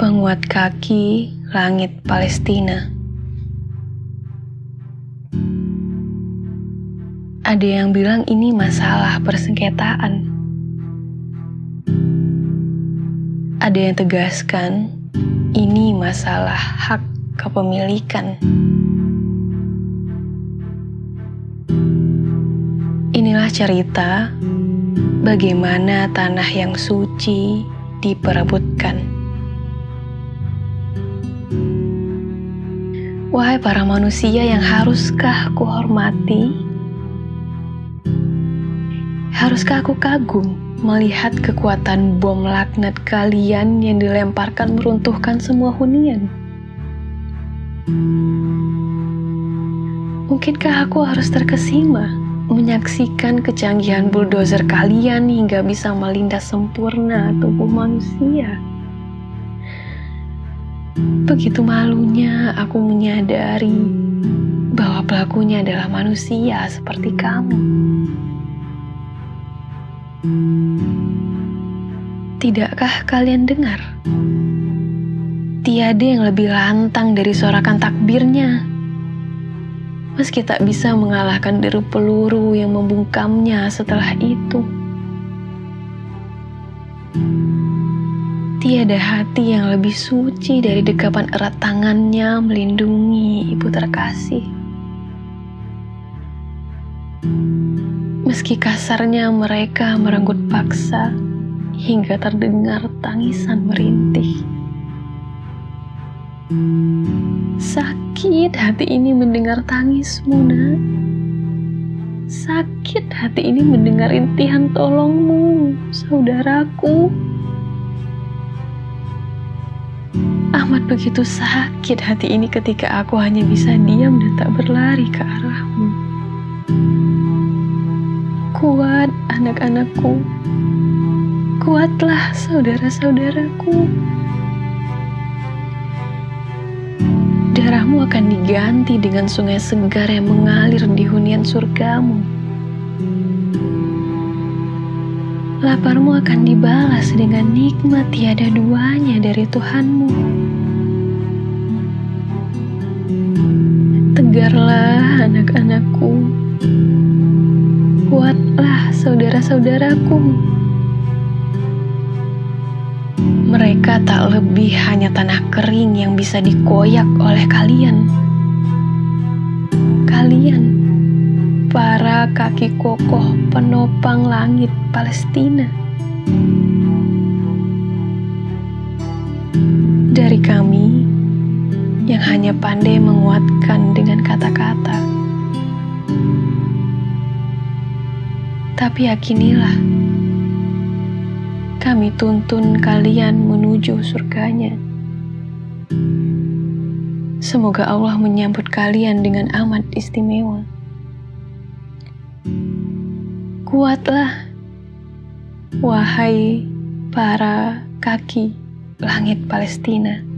Penguat kaki langit Palestina. Ada yang bilang ini masalah persengketaan. Ada yang tegaskan ini masalah hak kepemilikan. Inilah cerita bagaimana tanah yang suci diperebutkan. Wahai para manusia yang haruskah aku hormati? Haruskah aku kagum melihat kekuatan bom laknat kalian yang dilemparkan meruntuhkan semua hunian? Mungkinkah aku harus terkesima menyaksikan kecanggihan bulldozer kalian hingga bisa melindas sempurna tubuh manusia? Begitu malunya aku menyadari bahwa pelakunya adalah manusia seperti kamu. Tidakkah kalian dengar? Tiada yang lebih lantang dari sorakan takbirnya. Meski tak bisa mengalahkan deru peluru yang membungkamnya setelah itu. Tiada hati yang lebih suci dari dekapan erat tangannya melindungi ibu terkasih. Meski kasarnya mereka merenggut paksa hingga terdengar tangisan merintih. Sakit hati ini mendengar tangismu, nak. Sakit hati ini mendengar intihan tolongmu, saudaraku. Amat begitu sakit hati ini ketika aku hanya bisa diam dan tak berlari ke arahmu. Kuat anak-anakku, kuatlah saudara-saudaraku. Darahmu akan diganti dengan sungai segar yang mengalir di hunian surgamu. Laparmu akan dibalas dengan nikmat tiada duanya dari Tuhanmu. Tegarlah anak-anakku. Kuatlah saudara-saudaraku. Mereka tak lebih hanya tanah kering yang bisa dikoyak oleh kalian. Kalian, para kaki kokoh penopang langit Palestina. Dari kami, yang hanya pandai menguatkan dengan kata-kata. Tapi yakinilah, kami tuntun kalian menuju surganya. Semoga Allah menyambut kalian dengan amat istimewa. Kuatlah, wahai para kaki langit Palestina.